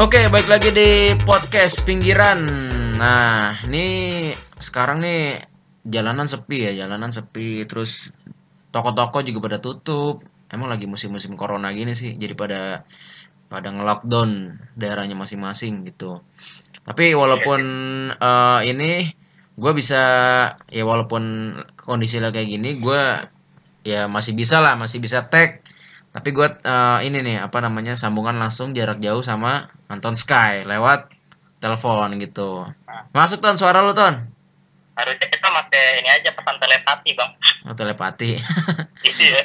Oke, balik lagi di podcast pinggiran. Nah, ini sekarang nih jalanan sepi ya, jalanan sepi. Terus toko-toko juga pada tutup. Emang lagi musim-musim corona gini sih, jadi pada pada nge-lockdown daerahnya masing-masing gitu. Tapi walaupun eh, ini gue bisa ya walaupun kondisi lah kayak gini, gue ya masih bisa lah, masih bisa tag tapi gue eh, ini nih apa namanya sambungan langsung jarak jauh sama Anton Sky lewat telepon gitu. Masuk ton suara lu ton. Harusnya kita pakai ini aja pesan telepati bang. Oh, telepati. Iya.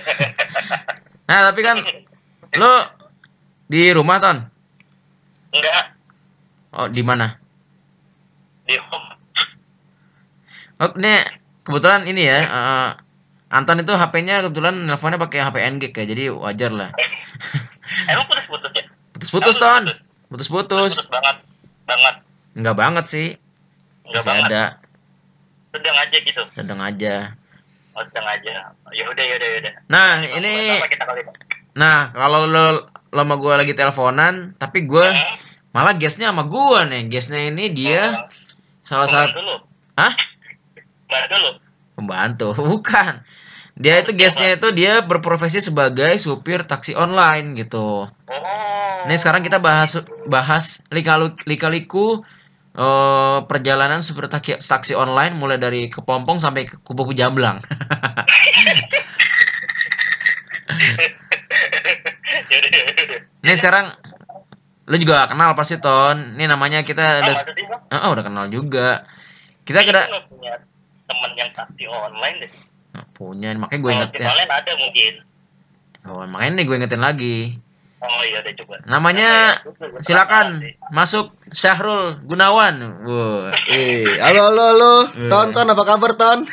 nah tapi kan lu di rumah ton. Enggak Oh di mana? di home. Oh ini kebetulan ini ya. eh, Anton itu HP-nya kebetulan nelfonnya pakai HP NG ya jadi wajar lah. Emang putus-putus ya? Putus-putus ton. Putus-putus. Putus banget, banget. Enggak banget sih. Enggak banget. ada. Sedang aja gitu. Sedang aja. Oh, sedang aja. Ya udah, ya udah, ya udah. Nah ini Apa kita kali ini? Nah, kalau lo lo sama gue lagi teleponan, tapi gue Hmm? malah guestnya sama gue nih. Guestnya ini dia salah satu, hah? Bantu lu. Pembantu, bukan. Dia itu guestnya itu dia berprofesi sebagai supir taksi online gitu. Oh. Nih sekarang kita bahas bahas lika lika-liku eh, perjalanan supir taksi, taksi online mulai dari Kepompong sampai ke Kubu Jamblang. Nih sekarang lo juga kenal pasti Ton. Ini namanya kita Ah, udah Bang? Oh, udah kenal juga. Kita kira temen yang taksi online deh. Punya, makanya gue di online ada mungkin. Oh, makanya nih gue ingetin lagi. Oh iya udah coba. Namanya Coba ya, silakan sih. masuk Syahrul Gunawan. Wah. Eh, halo halo halo. Ton Ton apa kabar Ton?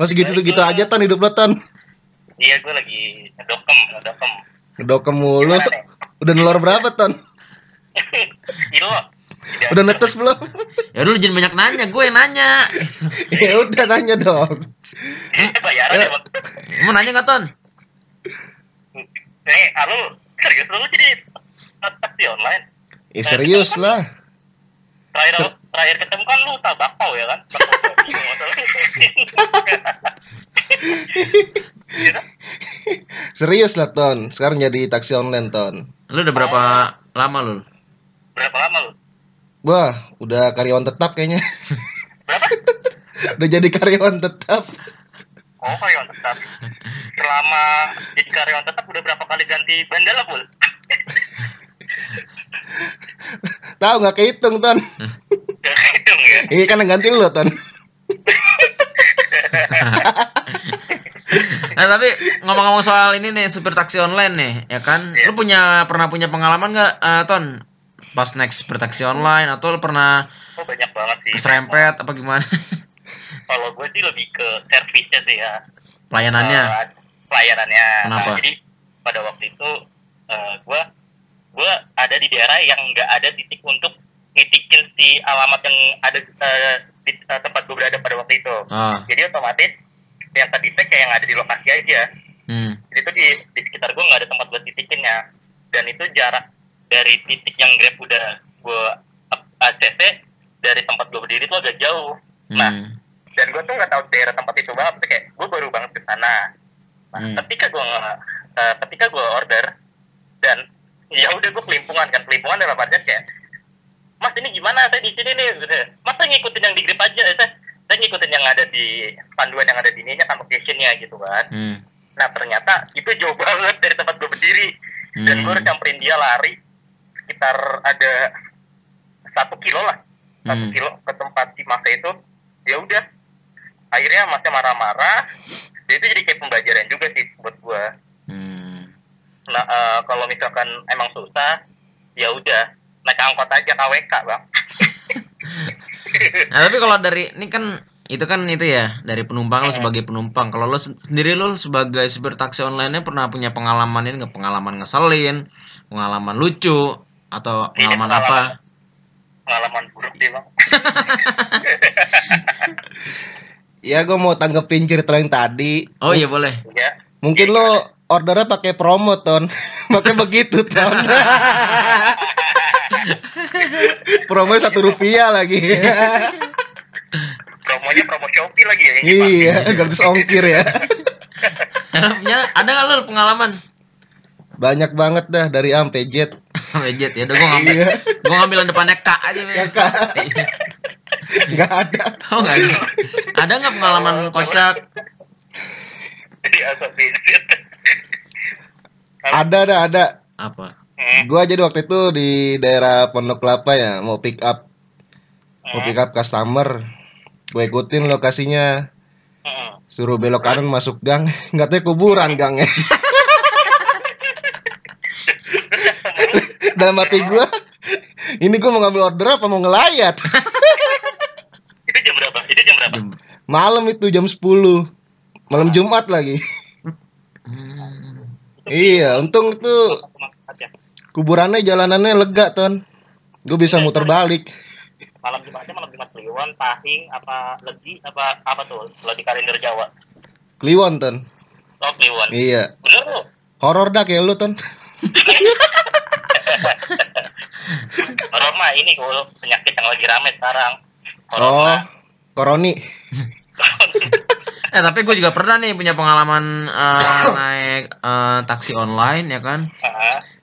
Masih gitu gitu aja Ton hidup lo Ton. Iya gue lagi ngedokem, ngedokem. Udah mulu. Udah nelor berapa Ton? Ilo. Udah netes belum? Ya dulu jangan banyak nanya, gue yang nanya. ya udah nanya dong. Ini bayaran ya bang. Mau nanya nggak Ton? Eh, halo, serius lu jadi taksi online? Eh serius lah. Terakhir terakhir ketemu kan lu tabakau ya kan? Serius lah Ton. Sekarang jadi taksi online Ton. Lu udah berapa lama lu? Berapa lama lu? Wah, udah karyawan tetap kayaknya. Berapa? Udah jadi karyawan tetap. Oh, karyawan tetap. Selama jadi karyawan tetap udah berapa kali ganti bandel bul? Tahu nggak kehitung Ton? Gak hitung ya? Iya kan yang ganti lu Ton. Nah tapi ngomong-ngomong soal ini nih supir taksi online nih, ya kan? Lu punya pernah punya pengalaman nggak, eh, Ton? Pas naik supir taksi online atau lu pernah Oh banyak banget sih. keserempet apa gimana? Kalau gue sih lebih ke servisnya sih ya. Pelayanannya? Eh, pelayanannya. Nah, Kenapa? jadi pada waktu itu eh, gue gue ada di daerah yang nggak ada titik untuk ngitikin si alamat yang ada eh, di eh, tempat gue berada pada waktu itu. Oh, Jadi otomatis yang tadi kayak yang ada di lokasi aja. hmm. Jadi itu di, di sekitar gue nggak ada tempat buat titikinnya. Dan itu jarak dari titik yang Grab udah gue ACC dari tempat gue berdiri tuh agak jauh. Nah, Hmm. Dan gue tuh nggak tahu daerah tempat itu banget tuh kayak gue baru banget ke sana nah, Hmm. ketika gue nge- eh, ketika gue order dan ya udah gue kelimpungan kan kelimpungan dalam artian kayak mas ini gimana saya di sini nih Gitu. mas saya ngikutin yang di grip aja Eh, saya saya ngikutin yang ada di panduan yang ada di ininya kan locationnya gitu kan Hmm. nah ternyata itu jauh banget dari tempat gue berdiri dan gue Hmm. harus nyamperin dia lari sekitar ada satu kilo lah satu Hmm. kilo ke tempat si masa itu ya udah akhirnya masnya marah-marah dan itu jadi kayak pembelajaran juga sih buat gue Hmm. nah eh, kalau misalkan emang susah ya udah naik angkot aja KWK bang Nah, tapi kalau dari ini kan itu kan itu ya dari penumpang lo sebagai penumpang. Kalau lo sen- sendiri lo sebagai supir taksi online punya punya pengalaman ini nggak pengalaman ngeselin, pengalaman lucu atau Ini pengalaman pengalaman. apa? pengalaman buruk sih bang Ya gue mau tanggepin cerita yang tadi. Oh iya boleh. ya Mungkin lo ordernya pakai promo Ton. Pakai begitu Ton. Promonya satu rupiah lagi. Promonya promo Shopee lagi ya. iya, gratis ongkir ya. Ya, ada nggak lo pengalaman? Banyak banget dah dari A sampai Z. Vejet ya, udah gue ngambil, Iya. gue ngambil yang depannya K aja. Ya, K. Iya. Enggak ada. Oh nggak ada. Ada nggak pengalaman kocak? Visit. Ada ada ada. Apa? Hmm. Gua jadi waktu itu di daerah Pondok Kelapa ya, mau pick up mau Hmm. pick up customer. Gue ikutin lokasinya, Hmm. suruh belok kanan masuk gang, nggak tahu kuburan gangnya. Dalam hati gua, ini gua mau ngambil order apa mau ngelayat? Malam itu jam 10 Malam Jumat lagi. Hmm. Iya, untung itu Aja. kuburannya jalanannya lega, Ton. Gue bisa muter balik. Malam Jumatnya malam Jumat Kliwon, Pahing, apa Legi, apa apa tuh? Kalau di kalender Jawa. Kliwon, Ton. Oh Kliwon. Iya. Bener tuh. Horor dah kayak lu, Ton. Horor mah ini gue penyakit yang lagi rame sekarang. Horor Oh, mah. Koroni. Eh tapi gue juga pernah nih punya pengalaman eh, naik eh, taksi online ya kan.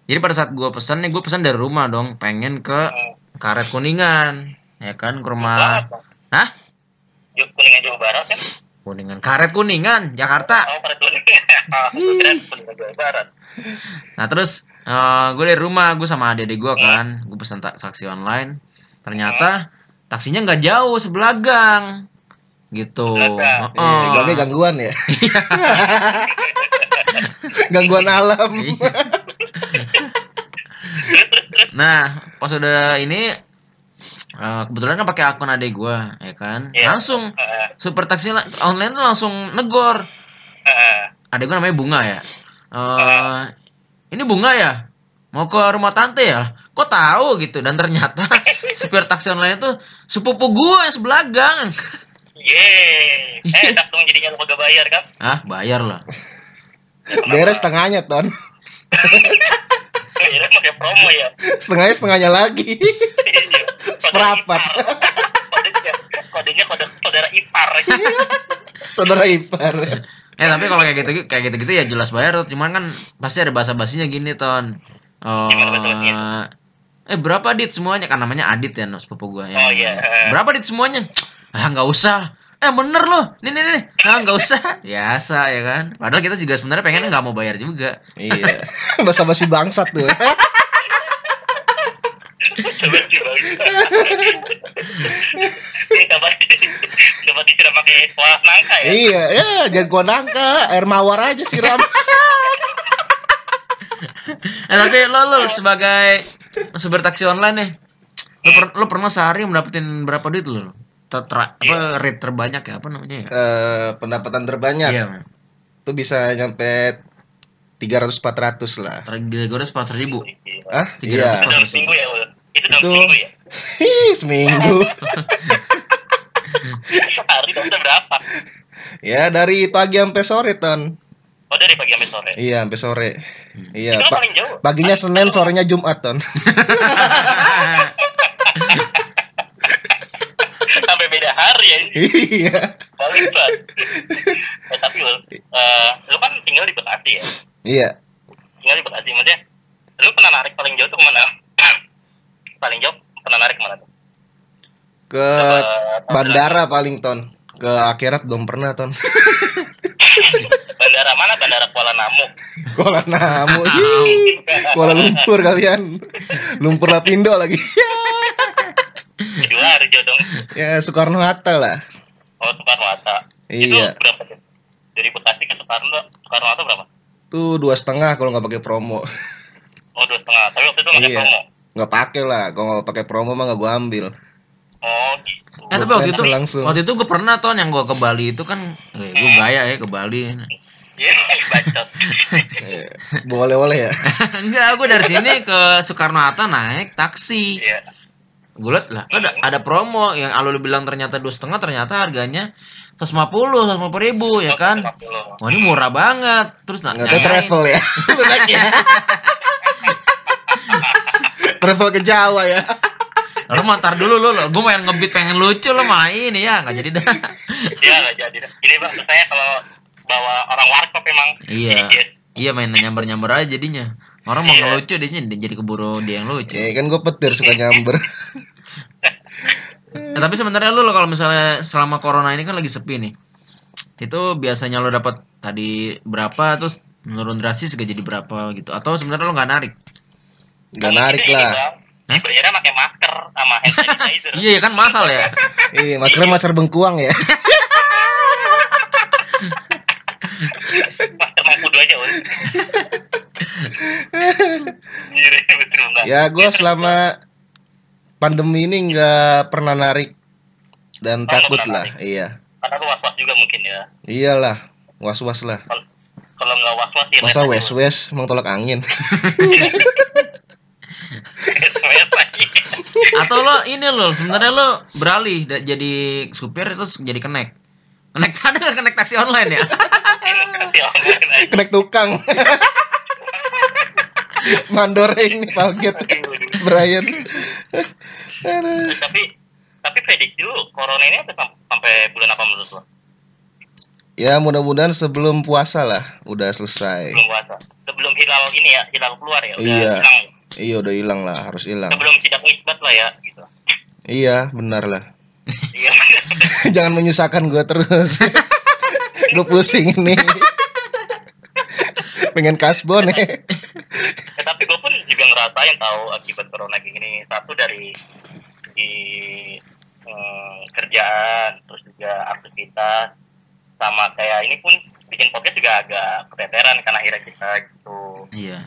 Jadi pada saat gue pesan nih gue pesan dari rumah dong, pengen ke. Karet Kuningan, ya kan ke rumah. Hah? Kuningan Jawa Barat kan? Kuningan, Karet Kuningan, Jakarta. Oh, pada Kuningan. Jawa Barat. Nah terus gue dari rumah gue sama adik gue kan, gue pesan ta- taksi online. Ternyata taksinya nggak jauh sebelah gang, gitu. Iya, gangnya gangguan ya. gangguan alam. Iya. Nah pas udah ini eh, kebetulan kan pakai akun adik gue, ya kan. Iya. Langsung super taksi online tuh langsung negor. Adik gue namanya Bunga ya. Eh ini Bunga ya? Mau ke rumah tante ya? Kok tahu gitu? Dan ternyata supir taksi online itu sepupu gue yang sebelah gang. Yeay. Eh, dong jadinya lu kagak bayar kan? Ah, bayar lah. Beres setengahnya, Ton. Kira pakai promo ya. Setengahnya setengahnya lagi. Iya. Seperempat. Kodenya, kodenya kode saudara ipar. Saudara ipar. Eh tapi kalau kayak gitu kayak gitu gitu ya jelas bayar tuh. Cuman kan pasti ada bahasa basinya gini ton. Bahasa-basinya? Eh berapa dit semuanya kan namanya Adit ya sepupu gue ya. Oh, iya. Berapa dit semuanya? Ah nggak usah. Eh bener loh. Nih nih nih. Ah nggak usah. Biasa ya kan. Padahal kita juga sebenarnya pengen nggak mau bayar juga. Iya. Basa-basi bangsat tuh. Dapat disiram pakai kuah nangka ya. iya, ya jangan gua nangka, air mawar aja siram. Eh tapi lo lo sebagai supir taksi online nih. Lo, per- lo pernah sehari mendapetin berapa duit lo? Ter- apa rate terbanyak ya apa namanya ya? Eh, pendapatan terbanyak Iya. tuh bisa nyampe 300 400 lah. Tergila gue empat ribu. Ah, Tiga iya. Itu dalam seminggu ya? Itu Itu- seminggu ya? Seminggu. Sehari dapat berapa? ya dari pagi sampai sore, Ton. Oh, dari pagi sampai sore. Iya, sampai sore. Iya, Itu kan pa- paginya Senin, sorenya Jumat, Ton. Sampai beda hari ya. iya. Paling banget. Eh, tapi Ul, eh, lu kan tinggal di Bekasi ya? Iya. Tinggal di Bekasi, maksudnya lu pernah narik paling jauh tuh ke mana? paling jauh pernah narik ke mana tuh? Ke bandara paling, Ton. Ke akhirat belum pernah, Ton. Bandara mana? Bandara Kuala Namu. Kuala Namu. Kuala Lumpur kalian. Lumpur Lapindo lagi. Sidoarjo dong. ya Soekarno Hatta lah. Oh, Soekarno Hatta. Itu Iya. berapa tuh? Dari Bekasi ke Soekarno, Soekarno Hatta berapa? Tuh dua setengah kalau nggak pakai promo. Oh, dua setengah. Tapi waktu itu nggak Iya. promo. Nggak pakai lah. Kalau nggak pakai promo mah nggak gua ambil. Oh, gitu. Eh tapi waktu itu langsung. waktu itu gue pernah ton yang gue ke Bali itu kan gue gaya ya ke Bali. Iya, bacot. Eh, boleh boleh ya. Enggak, gue dari sini ke Soekarno Hatta naik taksi. Iya. Gue liat lah, ada ada promo yang Alul bilang ternyata dua setengah ternyata harganya 150, 150 ribu ya kan. 50. Wah ini murah banget. Terus nak Nggak tahu travel ya. Travel ke Jawa ya. Lu mantar dulu lu, lu. gue pengen ngebit pengen lucu lo main ya nggak jadi dah. Iya nggak jadi. Ini bang, saya kalau bawa orang warkop emang. iya, sedikit. iya main nyamber nyamber aja jadinya. Orang mau Iya. ngelucu dia jadi keburu dia yang lucu. Ya kan gue petir suka nyamber. Eh, tapi sebenarnya lu lo kalau misalnya selama corona ini kan lagi sepi nih. Itu biasanya lo dapat tadi berapa terus menurun drastis gak jadi berapa gitu atau sebenarnya lo nggak narik? Gak narik lah. Hah? Bayarnya pakai masker sama hand sanitizer. Iya ya kan mahal ya. Iya, maskernya masker bengkuang ya. masker mau kudu aja, Ul. Iya, betul enggak. Ya gue selama pandemi ini nggak pernah narik dan Oh, takut lah. Iya. Karena lu was-was juga mungkin ya. Iyalah, was-was lah. Kalau nggak was-was ya. Masa wes-wes emang tolak angin. Wes. Atau lo ini lo sebenarnya lo beralih jadi supir terus jadi kenek. Kenek ada nggak kenek taksi online ya? Kenek tukang. Mandoreng Palget Aduh, aduh. Brian. Tapi tapi prediksi lu corona ini sampai, sampai bulan apa menurut lu? Ya mudah-mudahan sebelum puasa lah udah selesai. Belum puasa. Sebelum hilal ini ya, hilal keluar ya. Udah Iya. hilang. Iya udah hilang lah, harus hilang. Sebelum tidak isbat lah ya, gitu. Iya benar lah. Iya. Jangan menyusahkan gue terus. gue pusing ini. Pengen kasbon ya. Ya, tapi gue pun juga ngerasain tahu akibat corona kayak gini. Satu dari di eh, kerjaan, terus juga aktivitas, sama kayak ini pun bikin podcast juga agak keteteran karena akhirnya kita gitu. Iya.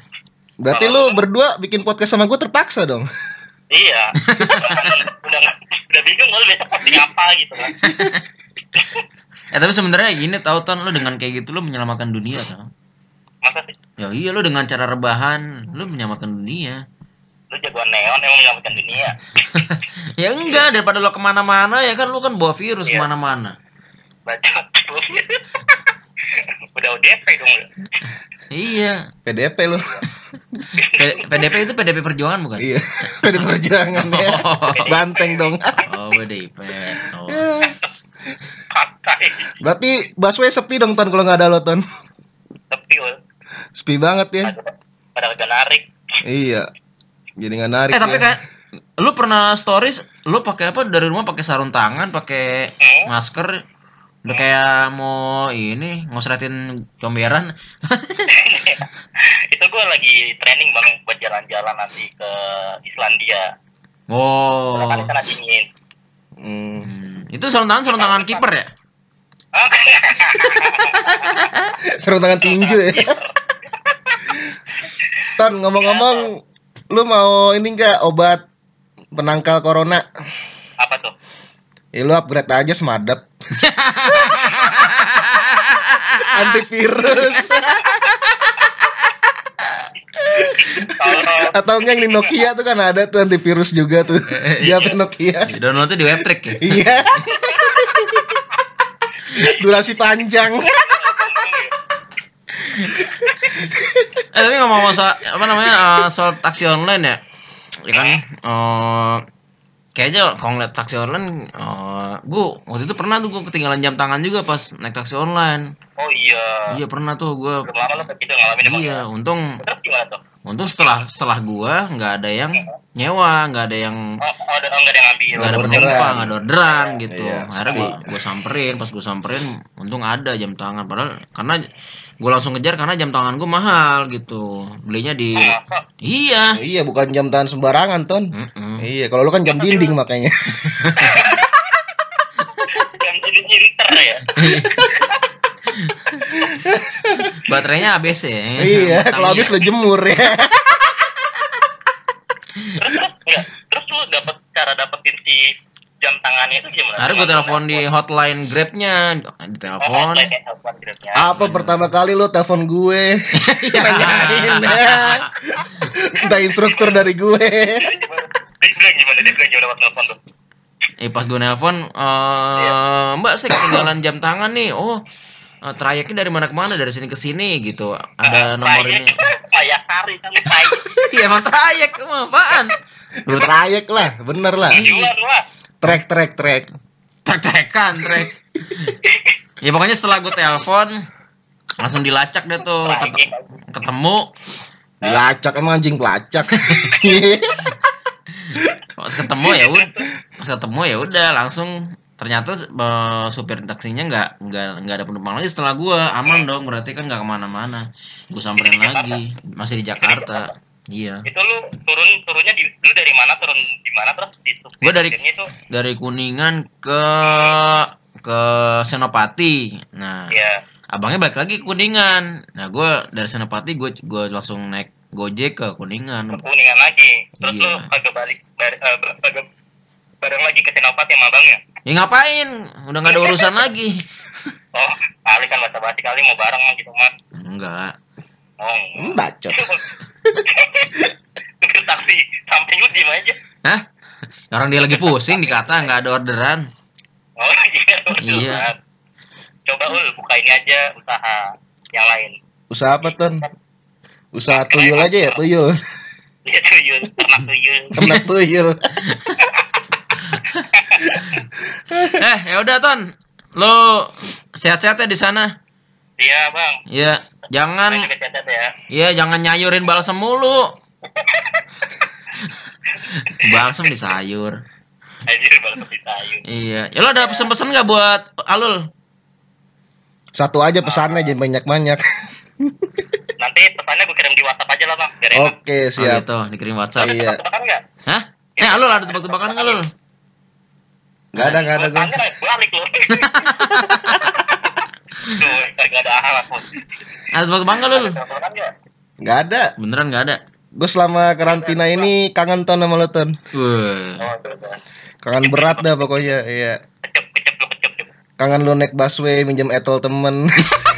Berarti lu berdua bikin podcast sama gue terpaksa dong. Iya. udah udah bingung gue besok posting apa gitu kan. Eh tapi sebenarnya gini tau ton lo dengan kayak gitu lo menyelamatkan dunia tau. Masa sih? Ya iya lo dengan cara rebahan lo menyelamatkan dunia. Lu jagoan neon emang menyelamatkan dunia. Ya enggak daripada lo ke mana-mana ya kan lo kan bawa virus Iya. ke mana-mana. Baca tuh. udah ODP dong lu. Iya. PDP lu. P- PDP itu PDP perjuangan bukan? Iya. PDP perjuangan ya. Banteng dong. Oh PDP. Oh. Santai. Berarti busway sepi dong ton kalau nggak ada lo ton. Sepi ul. Sepi banget ya. Pada- Pada kagak narik. Iya. Jadi nggak narik. Eh tapi ya. kan lu pernah stories lu pakai apa dari rumah pakai sarung tangan, pakai Hmm? masker udah kayak mau ini ngosratin comberan. itu gue lagi training bang buat jalan-jalan nanti ke Islandia. oh. Karena kan sana dingin. Hmm. Hmm, Itu sarung tangan sarung tangan kiper ya? Sarung tangan tinju ya. Ton ngomong-ngomong, lu mau ini nggak obat penangkal corona? apa tuh? Ya lu upgrade aja semadap. Antivirus atau enggak yang di Nokia tuh kan ada tuh antivirus juga tuh. Di HP Nokia. Di download tuh di webtrick ya. Iya. Durasi panjang. Eh tapi ngomong soal apa namanya eh, soal taksi online ya, ya kan? eh, kayaknya kalau ngeliat taksi online, eh gue waktu itu pernah tuh gue ketinggalan jam tangan juga pas naik taksi online. oh iya. Iya pernah tuh gue. Belum lama lo ngalamin Iya, ya? untung Terus gimana tuh? Untung setelah setelah gue nggak ada yang nyewa, nggak ada yang Oh, oh, ada, oh, nggak ada yang ngambil. nggak ada penumpang, nggak ada orderan gitu. Iya, Akhirnya gue gue samperin, pas gue samperin, untung ada jam tangan. Padahal karena gue langsung kejar karena jam tangan gue mahal gitu. Belinya di Masa? iya. Iya, bukan jam tangan sembarangan, Ton. Mm-mm. Iya, kalau lu kan jam dinding makanya. Jam inter ya? Baterainya ABC ya. iya, kalau habis lu jemur ya. Terus, terus, enggak. Terus lu dapet, cara dapetin si jam tangannya itu gimana? Akhirnya gue telepon di hotline Grabnya, di telepon. ya. Apa pertama kali lu telepon gue? Nanyain ya. Minta instruktur dari gue. Dia bilang gimana? Dia bilang gimana waktu telepon tuh? Eh pas gue nelpon, eh Mbak saya ketinggalan jam tangan nih. Oh, eh, trayeknya dari mana ke mana dari sini ke sini gitu ada nomor ini Kayak hari kali tai. iya emang trayek emang apaan Lu trayek lah, bener lah. Tujuan lah. Trek trek trek. trek-trekan trek ya pokoknya setelah gue telepon langsung dilacak deh tuh Ket- ketemu Dilacak emang anjing pelacak. pas ketemu ya udah pas ketemu ya udah langsung ternyata eh, supir taksinya nggak nggak nggak ada penumpang lagi setelah gue aman dong berarti kan nggak ke mana-mana. Gue samperin lagi masih di Jakarta. Iya. Itu lu turun turunnya di lu dari mana turun di mana terus? Di Gua dari- itu? dari kuningan ke ke Senopati. Nah ya abangnya balik lagi ke kuningan. Nah gue dari Senopati gue gue langsung naik gojek ke kuningan. Ke kuningan lagi. Terus Iya. lu kagak balik bar- eh, bar- kagak bareng lagi ke Senopati sama abangnya. Ya ngapain udah nggak ada urusan lagi Oh, kali kan basa basi kali mau bareng gitu mah. enggak Oh. Hmm, bacot. Taksi samping lu diem aja. Hah? Orang dia lagi pusing dikata nggak ada orderan. Oh iya. Iya. Coba ul buka ini aja usaha yang lain. Usaha apa, Ton? Usaha tuyul aja ya, tuyul. Iya tuyul, ternak tuyul. Ternak tuyul. Eh, ya udah Ton. Lo sehat-sehat ya di sana. Iya bang. Ya, Saya jangan ya. ya jangan nyayurin balsam mulu. balsam di sayur. Anjir lebih sayur. Iya. Ya lo ada pesan-pesan nggak buat Alul? Satu aja pesannya jangan banyak-banyak. Nanti pesannya gue kirim di WhatsApp aja lah bang. Oke, Oh, siap. gitu, dikirim WhatsApp. Iya. Hah? Eh, Alul ada tebak-tebakan nggak Alul? Gak ada, gak ada gue. Tanya balik lu. Tuh, gak ada alat Alul? Tebakan nggak? Gak ada. Beneran nggak ada? Gue selama karantina ini kangen Ton sama lo, Ton. Oh. Kangen berat dah pokoknya, iya. Lu. Kangen lu naik busway minjem etol temen.